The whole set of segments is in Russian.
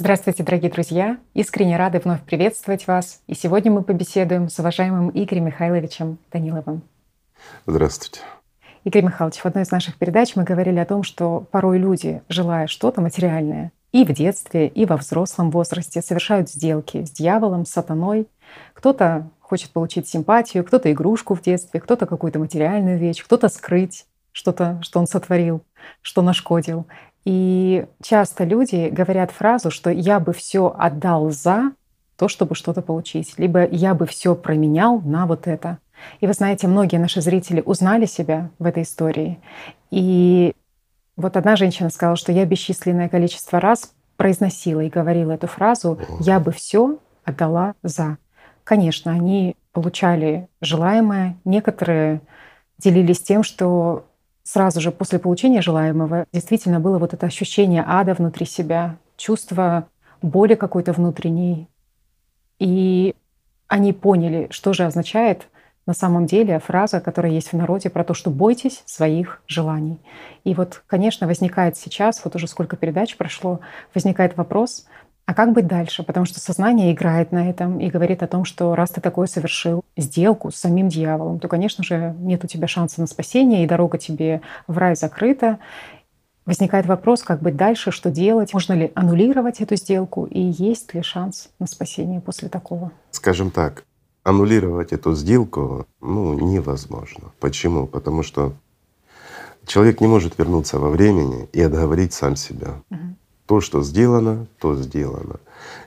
Здравствуйте, дорогие друзья! Искренне рады вновь приветствовать вас. И сегодня мы побеседуем с уважаемым Игорем Михайловичем Даниловым. Здравствуйте. Игорь Михайлович, в одной из наших передач мы говорили о том, что порой люди, желая что-то материальное, и в детстве, и во взрослом возрасте совершают сделки с дьяволом, с сатаной. Кто-то хочет получить симпатию, кто-то игрушку в детстве, кто-то какую-то материальную вещь, кто-то скрыть что-то, что он сотворил, что нашкодил. И часто люди говорят фразу, что я бы все отдал за то, чтобы что-то получить, либо я бы все променял на вот это. И вы знаете, многие наши зрители узнали себя в этой истории. И вот одна женщина сказала, что я бесчисленное количество раз произносила и говорила эту фразу «я бы все отдала за». Конечно, они получали желаемое. Некоторые делились тем, что сразу же после получения желаемого действительно было вот это ощущение ада внутри себя, чувство боли какой-то внутренней. И они поняли, что же означает на самом деле фраза, которая есть в народе про то, что бойтесь своих желаний. И вот, конечно, возникает сейчас, вот уже сколько передач прошло, возникает вопрос, а как быть дальше? Потому что сознание играет на этом и говорит о том, что раз ты такое совершил сделку с самим дьяволом, то, конечно же, нет у тебя шанса на спасение, и дорога тебе в рай закрыта. Возникает вопрос, как быть дальше, что делать, можно ли аннулировать эту сделку, и есть ли шанс на спасение после такого? Скажем так, аннулировать эту сделку ну, невозможно. Почему? Потому что человек не может вернуться во времени и отговорить сам себя. Угу. То, что сделано, то сделано.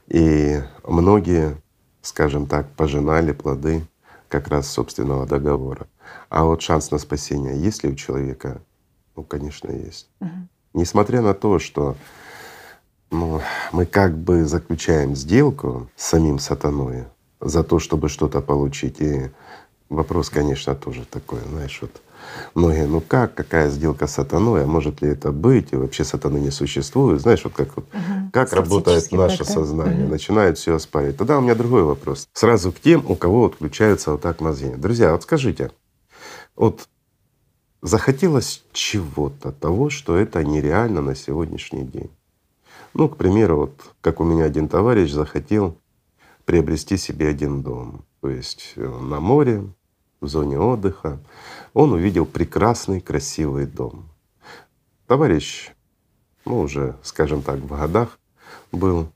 И многие, скажем так, пожинали плоды как раз собственного договора. А вот шанс на спасение есть ли у человека? Ну, конечно, есть. Угу. Несмотря на то, что ну, мы как бы заключаем сделку с самим сатаной за то, чтобы что-то получить. И вопрос, конечно, тоже такой, знаешь, вот Многие, ну как, какая сделка с сатаной, а может ли это быть, и вообще сатаны не существует. Знаешь, вот как, вот, угу. как работает наше так, сознание, угу. начинают все оспаривать. Тогда у меня другой вопрос. Сразу к тем, у кого вот включаются вот так мозги. Друзья, вот скажите, вот захотелось чего-то, того, что это нереально на сегодняшний день. Ну, к примеру, вот как у меня один товарищ захотел приобрести себе один дом. То есть э, на море, в зоне отдыха, он увидел прекрасный, красивый дом. Товарищ, ну уже, скажем так, в годах был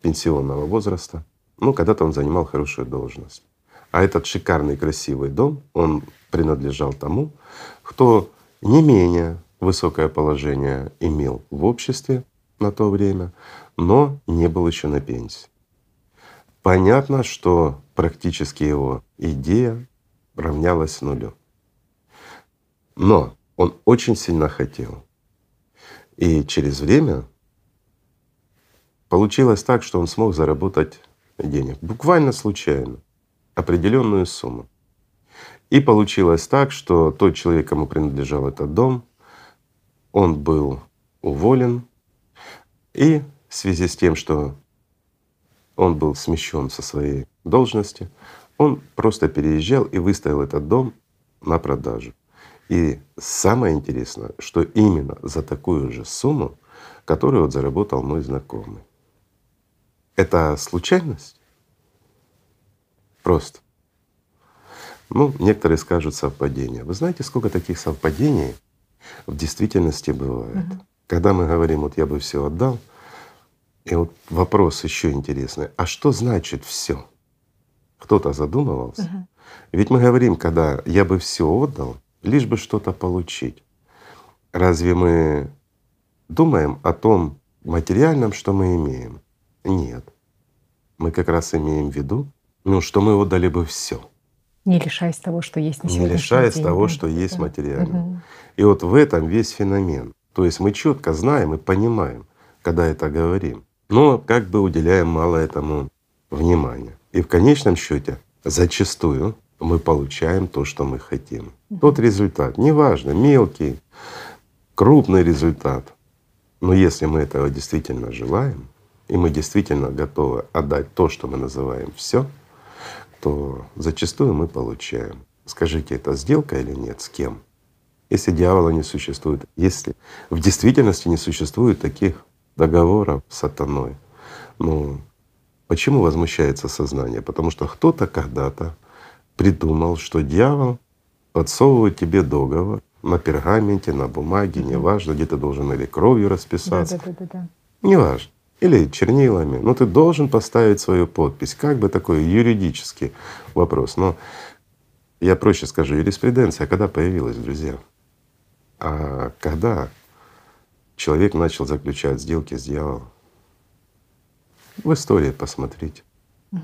пенсионного возраста. Ну, когда-то он занимал хорошую должность. А этот шикарный, красивый дом, он принадлежал тому, кто не менее высокое положение имел в обществе на то время, но не был еще на пенсии. Понятно, что практически его идея равнялась нулю. Но он очень сильно хотел. И через время получилось так, что он смог заработать денег. Буквально случайно. Определенную сумму. И получилось так, что тот человек, кому принадлежал этот дом, он был уволен. И в связи с тем, что он был смещен со своей должности, он просто переезжал и выставил этот дом на продажу. И самое интересное, что именно за такую же сумму, которую вот заработал мой знакомый. Это случайность? Просто. Ну, некоторые скажут совпадение. Вы знаете, сколько таких совпадений в действительности бывает? Угу. Когда мы говорим, вот я бы все отдал, и вот вопрос еще интересный, а что значит все? Кто-то задумывался? Угу. Ведь мы говорим, когда я бы все отдал, лишь бы что-то получить. Разве мы думаем о том материальном, что мы имеем? Нет. Мы как раз имеем в виду, ну, что мы отдали бы все. Не лишаясь того, что есть на Не лишаясь день, того, что есть да. материально. Угу. И вот в этом весь феномен. То есть мы четко знаем и понимаем, когда это говорим но как бы уделяем мало этому внимания. И в конечном счете зачастую мы получаем то, что мы хотим. Тот результат, неважно, мелкий, крупный результат. Но если мы этого действительно желаем, и мы действительно готовы отдать то, что мы называем все, то зачастую мы получаем. Скажите, это сделка или нет? С кем? Если дьявола не существует, если в действительности не существует таких договоров с сатаной. Ну, почему возмущается сознание? Потому что кто-то когда-то придумал, что дьявол подсовывает тебе договор на пергаменте, на бумаге, неважно, где ты должен или кровью расписаться. Да, да, да, да. Неважно. Или чернилами. Но ты должен поставить свою подпись. Как бы такой юридический вопрос. Но я проще скажу, юриспруденция когда появилась, друзья? А когда человек начал заключать сделки с дьяволом? В истории посмотрите. Угу.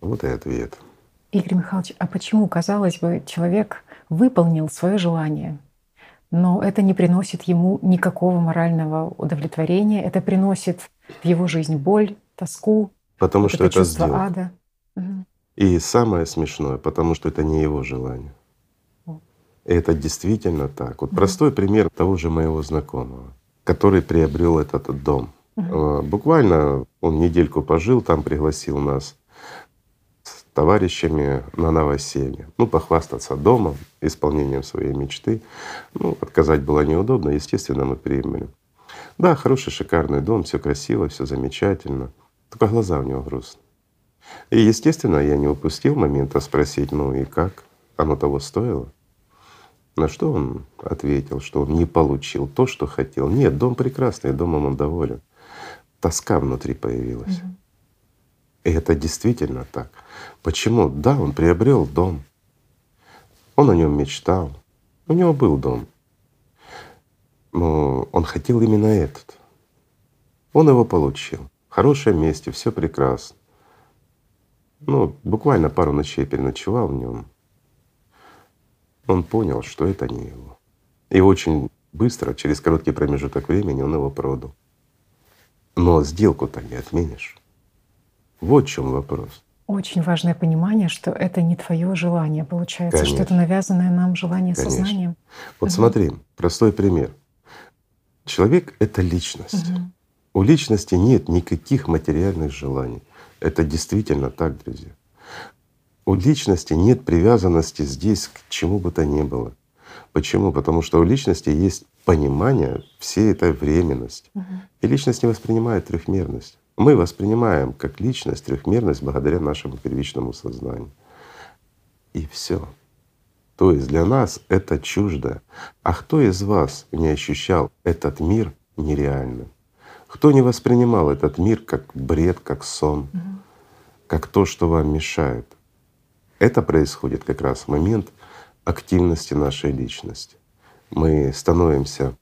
Вот и ответ. Игорь Михайлович, а почему, казалось бы, человек выполнил свое желание, но это не приносит ему никакого морального удовлетворения, это приносит в его жизнь боль, тоску, потому что это чувство сделка. ада. Угу. И самое смешное, потому что это не его желание. И это действительно так. Вот угу. простой пример того же моего знакомого, который приобрел этот дом. Угу. Буквально он недельку пожил, там пригласил нас товарищами на новоселье. Ну, похвастаться домом, исполнением своей мечты. Ну, отказать было неудобно, естественно, мы приняли. Да, хороший, шикарный дом, все красиво, все замечательно. Только глаза у него грустные. И, естественно, я не упустил момента спросить, ну и как? Оно того стоило? На что он ответил, что он не получил то, что хотел. Нет, дом прекрасный, домом он доволен. Тоска внутри появилась. Угу. И это действительно так. Почему? Да, он приобрел дом. Он о нем мечтал. У него был дом. Но он хотел именно этот. Он его получил. В хорошем месте, все прекрасно. Ну, буквально пару ночей переночевал в нем. Он понял, что это не его. И очень быстро, через короткий промежуток времени, он его продал. Но сделку-то не отменишь. Вот в чем вопрос. Очень важное понимание, что это не твое желание, получается, Конечно. что это навязанное нам желание Конечно. сознанием. Вот угу. смотри, простой пример. Человек — это личность. Угу. У личности нет никаких материальных желаний. Это действительно так, друзья. У личности нет привязанности здесь к чему бы то ни было. Почему? Потому что у личности есть понимание всей этой временности. Угу. И личность не воспринимает трехмерность. Мы воспринимаем как личность трехмерность благодаря нашему первичному сознанию. И все. То есть для нас это чуждо. А кто из вас не ощущал этот мир нереальным? Кто не воспринимал этот мир как бред, как сон, угу. как то, что вам мешает? Это происходит как раз в момент активности нашей личности. Мы становимся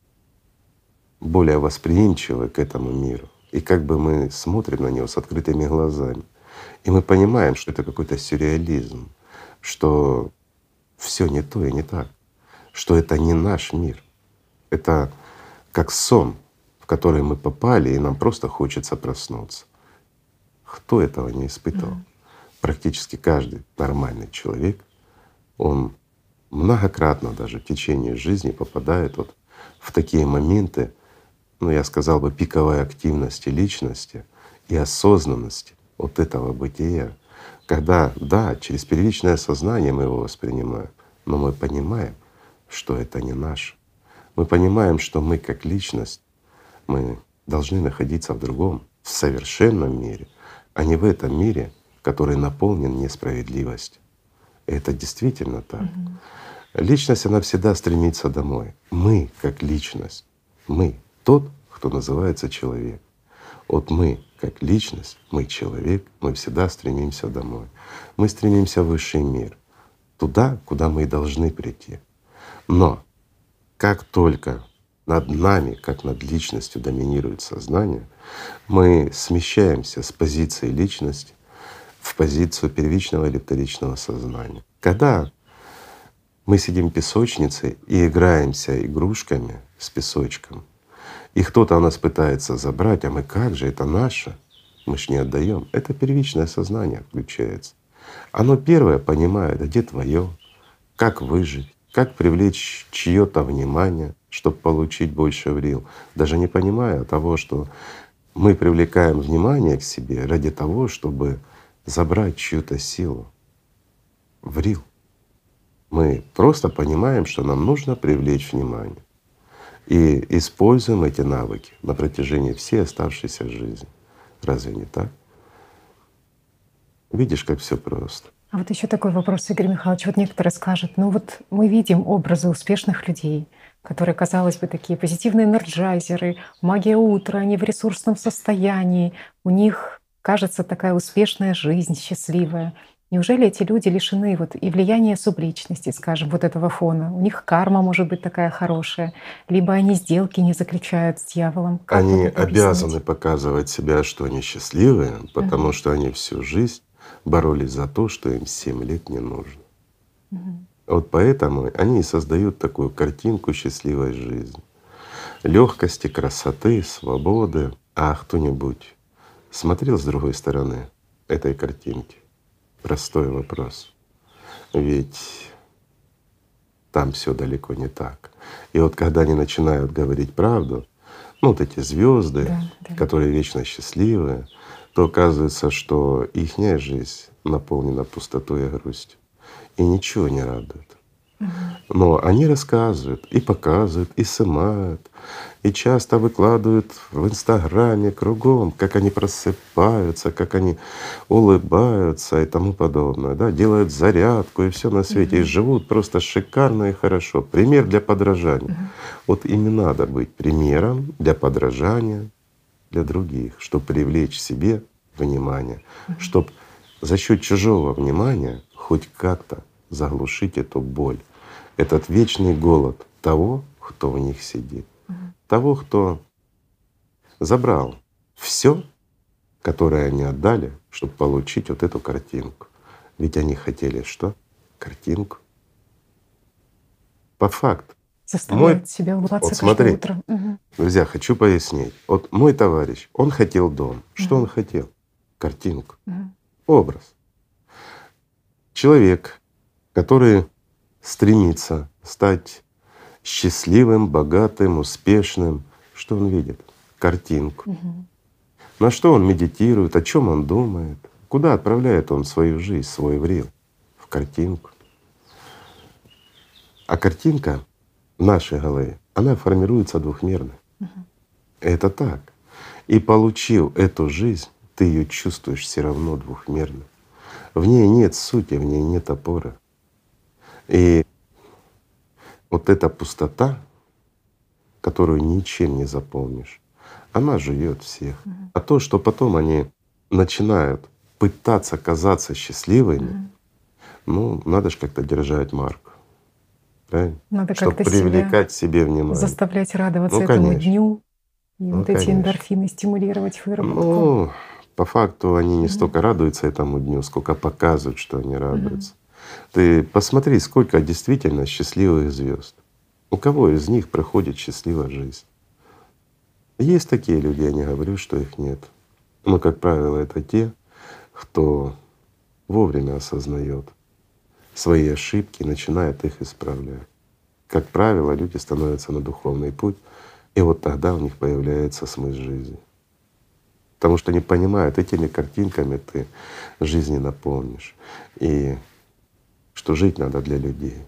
более восприимчивы к этому миру. И как бы мы смотрим на него с открытыми глазами, и мы понимаем, что это какой-то сюрреализм, что все не то и не так, что это не наш мир. Это как сон, в который мы попали, и нам просто хочется проснуться. Кто этого не испытывал? Mm. Практически каждый нормальный человек, он многократно даже в течение жизни попадает вот в такие моменты, ну я сказал бы, пиковой активности личности и осознанности вот этого бытия, когда, да, через первичное сознание мы его воспринимаем, но мы понимаем, что это не наше. Мы понимаем, что мы как личность, мы должны находиться в другом, в совершенном мире, а не в этом мире, который наполнен несправедливостью. Это действительно так. Угу. Личность, она всегда стремится домой. Мы, как личность, мы тот, кто называется человек. Вот мы, как личность, мы человек, мы всегда стремимся домой. Мы стремимся в высший мир, туда, куда мы и должны прийти. Но как только над нами, как над личностью доминирует сознание, мы смещаемся с позиции личности в позицию первичного или вторичного сознания. Когда мы сидим в песочнице и играемся игрушками с песочком, и кто-то у нас пытается забрать, а мы как же, это наше, мы ж не отдаем. Это первичное сознание включается. Оно первое понимает, где твое, как выжить, как привлечь чье-то внимание, чтобы получить больше врил, даже не понимая того, что мы привлекаем внимание к себе ради того, чтобы забрать чью-то силу. Врил. Мы просто понимаем, что нам нужно привлечь внимание. И используем эти навыки на протяжении всей оставшейся жизни. Разве не так? Видишь, как все просто. А вот еще такой вопрос, Игорь Михайлович. Вот некоторые скажут, ну вот мы видим образы успешных людей, которые, казалось бы, такие позитивные энерджайзеры, магия утра, они в ресурсном состоянии, у них, кажется, такая успешная жизнь, счастливая. Неужели эти люди лишены вот и влияния субличности, скажем, вот этого фона? У них карма может быть такая хорошая, либо они сделки не заключают с дьяволом. Как они обязаны показывать себя, что они счастливые, потому uh-huh. что они всю жизнь боролись за то, что им семь лет не нужно. Uh-huh. Вот поэтому они и создают такую картинку счастливой жизни. Легкости, красоты, свободы. А кто-нибудь смотрел с другой стороны этой картинки? Простой вопрос. Ведь там все далеко не так. И вот когда они начинают говорить правду, ну вот эти звезды, да, да. которые вечно счастливые, то оказывается, что их жизнь наполнена пустотой и грустью. И ничего не радует. Но они рассказывают и показывают, и снимают, и часто выкладывают в Инстаграме кругом, как они просыпаются, как они улыбаются и тому подобное, да, делают зарядку и все на свете, mm-hmm. и живут просто шикарно и хорошо. Пример для подражания. Mm-hmm. Вот им надо быть примером для подражания для других, чтобы привлечь себе внимание, mm-hmm. чтобы за счет чужого внимания хоть как-то заглушить эту боль этот вечный голод того, кто в них сидит, угу. того, кто забрал все, которое они отдали, чтобы получить вот эту картинку. Ведь они хотели что? Картинку. По факту. Заставляют мой, себя улыбаться вот смотри, утро. Угу. Друзья, хочу пояснить. Вот мой товарищ, он хотел дом. Что угу. он хотел? Картинку, угу. образ. Человек, который стремится стать счастливым, богатым, успешным, что он видит? Картинку. Угу. На что он медитирует, о чем он думает, куда отправляет он свою жизнь, свой врил? В картинку. А картинка в нашей голове, она формируется двухмерно. Угу. Это так. И получив эту жизнь, ты ее чувствуешь все равно двухмерно. В ней нет сути, в ней нет опоры. И вот эта пустота, которую ничем не заполнишь, она живет всех. Угу. А то, что потом они начинают пытаться казаться счастливыми, угу. ну, надо же как-то держать марку. Правильно? Надо Чтобы привлекать себе внимание. Заставлять радоваться ну, этому дню. И ну, вот конечно. эти эндорфины стимулировать выработку. Ну, по факту они не столько радуются этому дню, сколько показывают, что они радуются. Ты посмотри, сколько действительно счастливых звезд. У кого из них проходит счастливая жизнь? Есть такие люди, я не говорю, что их нет. Но, как правило, это те, кто вовремя осознает свои ошибки начинает их исправлять. Как правило, люди становятся на духовный путь, и вот тогда у них появляется смысл жизни. Потому что они понимают, этими картинками ты жизни наполнишь. И что жить надо для людей,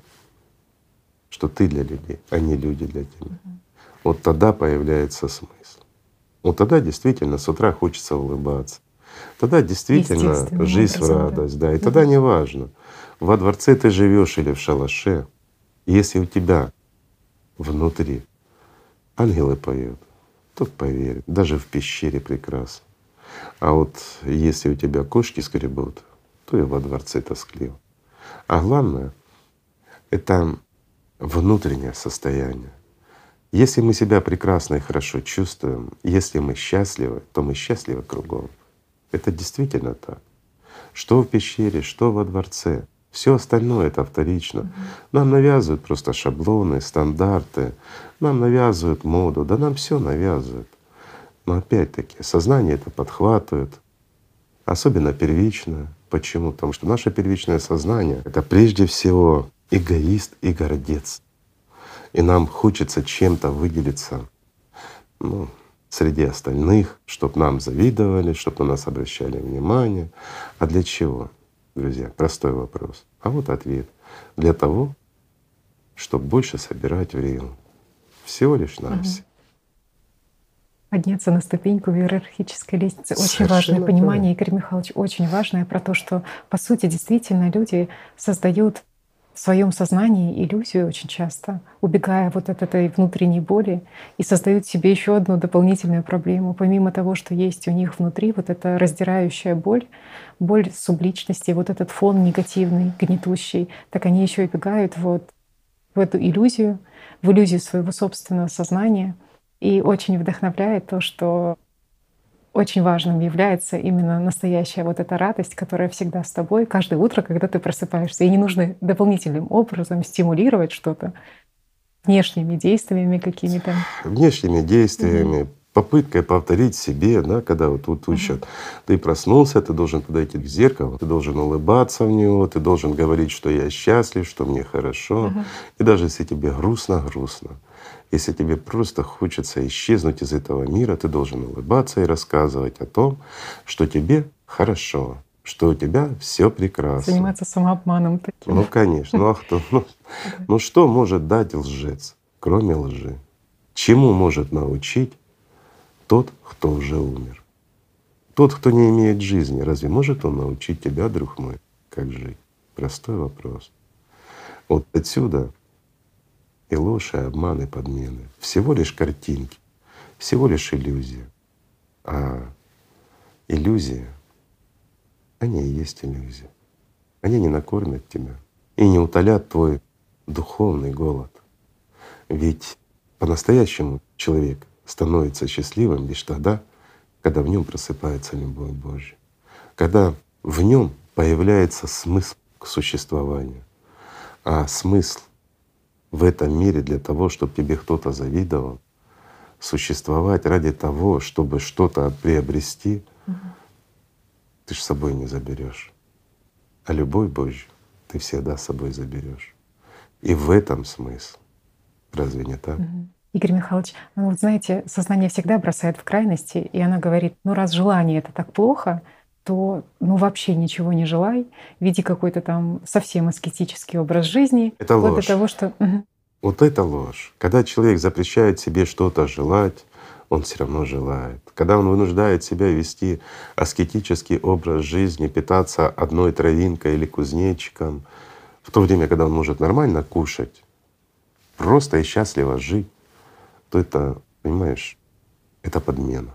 что ты для людей, а не люди для тебя. Угу. Вот тогда появляется смысл. Вот тогда действительно с утра хочется улыбаться. Тогда действительно жизнь в радость, да. И угу. тогда не важно, во дворце ты живешь или в шалаше, если у тебя внутри ангелы поют, тот поверит. Даже в пещере прекрасно. А вот если у тебя кошки скребут, то и во дворце тоскливо. А главное — это внутреннее состояние. Если мы себя прекрасно и хорошо чувствуем, если мы счастливы, то мы счастливы кругом. Это действительно так. Что в пещере, что во дворце. Все остальное это вторично. Нам навязывают просто шаблоны, стандарты, нам навязывают моду, да нам все навязывают. Но опять-таки сознание это подхватывает, особенно первичное. Почему? Потому что наше первичное сознание — это прежде всего эгоист и гордец. И нам хочется чем-то выделиться ну, среди остальных, чтобы нам завидовали, чтобы на нас обращали внимание. А для чего, друзья? Простой вопрос. А вот ответ. Для того, чтобы больше собирать в Рио. Всего лишь навсего. Подняться на ступеньку в иерархической лестнице. Очень Совершенно важное понимание, Игорь Михайлович, очень важное про то, что по сути действительно люди создают в своем сознании иллюзию очень часто, убегая вот от этой внутренней боли и создают себе еще одну дополнительную проблему. Помимо того, что есть у них внутри вот эта раздирающая боль, боль субличности, вот этот фон негативный, гнетущий, так они еще и бегают вот в эту иллюзию, в иллюзию своего собственного сознания. И очень вдохновляет то, что очень важным является именно настоящая вот эта радость, которая всегда с тобой каждое утро, когда ты просыпаешься. И не нужно дополнительным образом стимулировать что-то внешними действиями какими-то. Внешними действиями, mm-hmm. попыткой повторить себе, да, когда вот тут учат, mm-hmm. ты проснулся, ты должен подойти к зеркалу, ты должен улыбаться в него, ты должен говорить, что я счастлив, что мне хорошо. Mm-hmm. И даже если тебе грустно-грустно, если тебе просто хочется исчезнуть из этого мира, ты должен улыбаться и рассказывать о том, что тебе хорошо, что у тебя все прекрасно. Заниматься самообманом таким. Ну конечно. Ну а кто? Ну, ну что может дать лжец, кроме лжи? Чему может научить тот, кто уже умер? Тот, кто не имеет жизни, разве может он научить тебя, друг мой, как жить? Простой вопрос. Вот отсюда и ложь, и обман, и подмены. Всего лишь картинки, всего лишь иллюзия. А иллюзия, они и есть иллюзия. Они не накормят тебя и не утолят твой духовный голод. Ведь по-настоящему человек становится счастливым лишь тогда, когда в нем просыпается любовь Божья, когда в нем появляется смысл к существованию. А смысл в этом мире для того, чтобы тебе кто-то завидовал, существовать ради того, чтобы что-то приобрести, угу. ты же с собой не заберешь. А любовь Божью ты всегда с собой заберешь. И в этом смысл. Разве не так? Угу. Игорь Михайлович, ну вот знаете, сознание всегда бросает в крайности, и она говорит, ну раз желание это так плохо, то ну вообще ничего не желай, веди какой-то там совсем аскетический образ жизни. Это ложь. того, что... Вот это ложь. Когда человек запрещает себе что-то желать, он все равно желает. Когда он вынуждает себя вести аскетический образ жизни, питаться одной травинкой или кузнечиком, в то время, когда он может нормально кушать, просто и счастливо жить, то это, понимаешь, это подмена.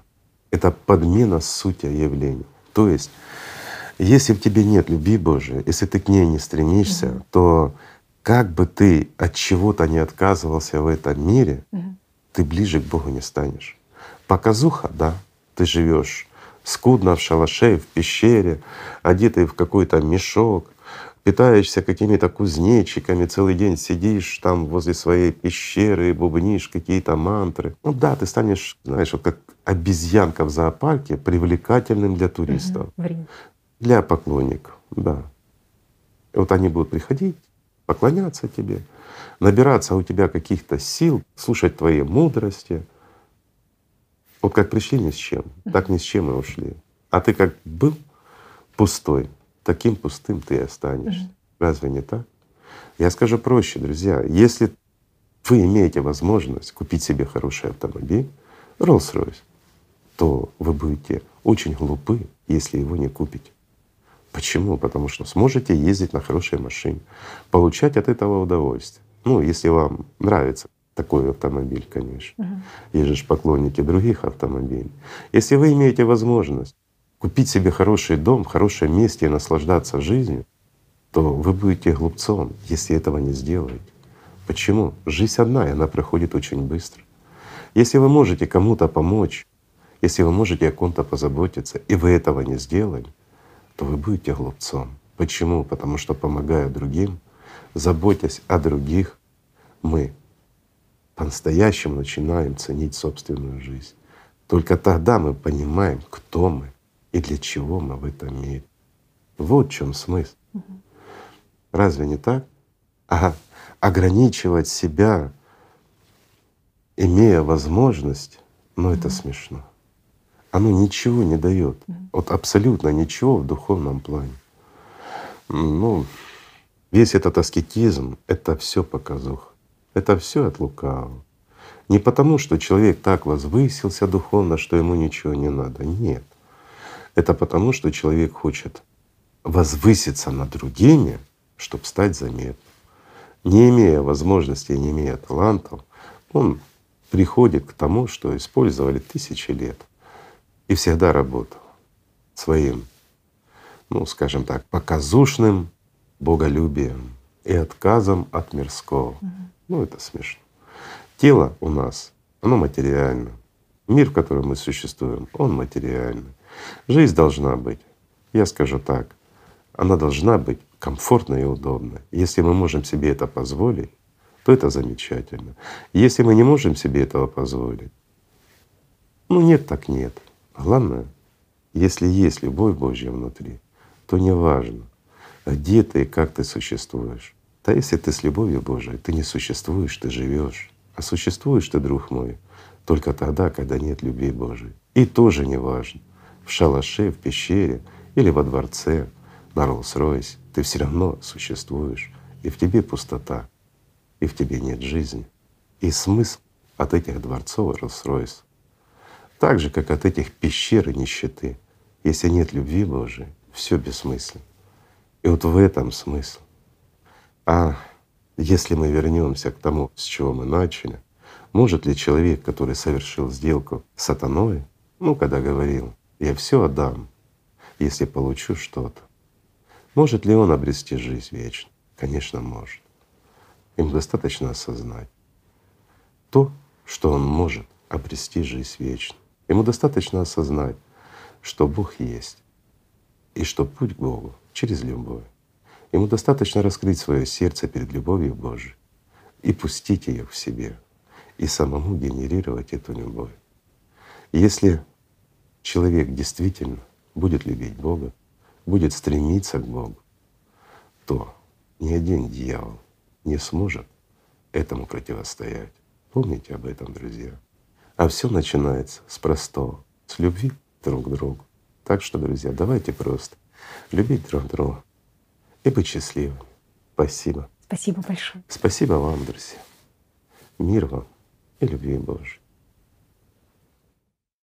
Это подмена сути явления. То есть, если в тебе нет любви Божией, если ты к ней не стремишься, угу. то как бы ты от чего-то не отказывался в этом мире, угу. ты ближе к Богу не станешь. Показуха, да, ты живешь скудно в шалаше, в пещере, одетый в какой-то мешок, питаешься какими-то кузнечиками, целый день сидишь там возле своей пещеры, бубнишь какие-то мантры. Ну да, ты станешь, знаешь, вот как обезьянка в зоопарке привлекательным для туристов, угу, для поклонников, да. И вот они будут приходить, поклоняться тебе, набираться у тебя каких-то сил, слушать твоей мудрости. Вот как пришли ни с чем, так ни с чем и ушли. А ты как был пустой, таким пустым ты останешься. Разве не так? Я скажу проще, друзья. Если вы имеете возможность купить себе хороший автомобиль, Rolls-Royce, то вы будете очень глупы, если его не купите. Почему? Потому что сможете ездить на хорошей машине, получать от этого удовольствие. Ну, если вам нравится такой автомобиль, конечно. Uh-huh. Есть же поклонники других автомобилей. Если вы имеете возможность купить себе хороший дом в хорошем месте и наслаждаться жизнью, то вы будете глупцом, если этого не сделаете. Почему? Жизнь одна, и она проходит очень быстро. Если вы можете кому-то помочь, если вы можете о ком-то позаботиться, и вы этого не сделали, то вы будете глупцом. Почему? Потому что помогая другим, заботясь о других, мы по-настоящему начинаем ценить собственную жизнь. Только тогда мы понимаем, кто мы и для чего мы в этом мире. Вот в чем смысл. Угу. Разве не так? А ограничивать себя, имея возможность, ну это угу. смешно оно ничего не дает. Вот абсолютно ничего в духовном плане. Ну, весь этот аскетизм — это все показуха. Это все от лукавого. Не потому, что человек так возвысился духовно, что ему ничего не надо. Нет. Это потому, что человек хочет возвыситься над другими, чтобы стать заметным. Не имея возможностей, не имея талантов, он приходит к тому, что использовали тысячи лет и всегда работал своим, ну, скажем так, показушным боголюбием и отказом от мирского. Ну, это смешно. Тело у нас, оно материально. Мир, в котором мы существуем, он материальный. Жизнь должна быть, я скажу так, она должна быть комфортной и удобной. Если мы можем себе это позволить, то это замечательно. Если мы не можем себе этого позволить, ну нет так нет. Главное, если есть любовь Божья внутри, то не важно, где ты и как ты существуешь. Да если ты с любовью Божией, ты не существуешь, ты живешь. А существуешь ты, друг мой, только тогда, когда нет любви Божией. И тоже не важно, в шалаше, в пещере или во дворце, на Роллс-Ройсе, ты все равно существуешь, и в тебе пустота, и в тебе нет жизни. И смысл от этих дворцов Роллс-Ройс, так же, как от этих пещер и нищеты. Если нет любви Божией, все бессмысленно. И вот в этом смысл. А если мы вернемся к тому, с чего мы начали, может ли человек, который совершил сделку с сатаной, ну, когда говорил, я все отдам, если получу что-то, может ли он обрести жизнь вечную? Конечно, может. Ему достаточно осознать то, что он может обрести жизнь вечную. Ему достаточно осознать, что Бог есть, и что путь к Богу через любовь. Ему достаточно раскрыть свое сердце перед любовью Божией и пустить ее в себе, и самому генерировать эту любовь. Если человек действительно будет любить Бога, будет стремиться к Богу, то ни один дьявол не сможет этому противостоять. Помните об этом, друзья. А все начинается с простого, с любви друг к другу. Так что, друзья, давайте просто любить друг друга и быть счастливыми. Спасибо. Спасибо большое. Спасибо вам, друзья. Мир вам и любви Божьей.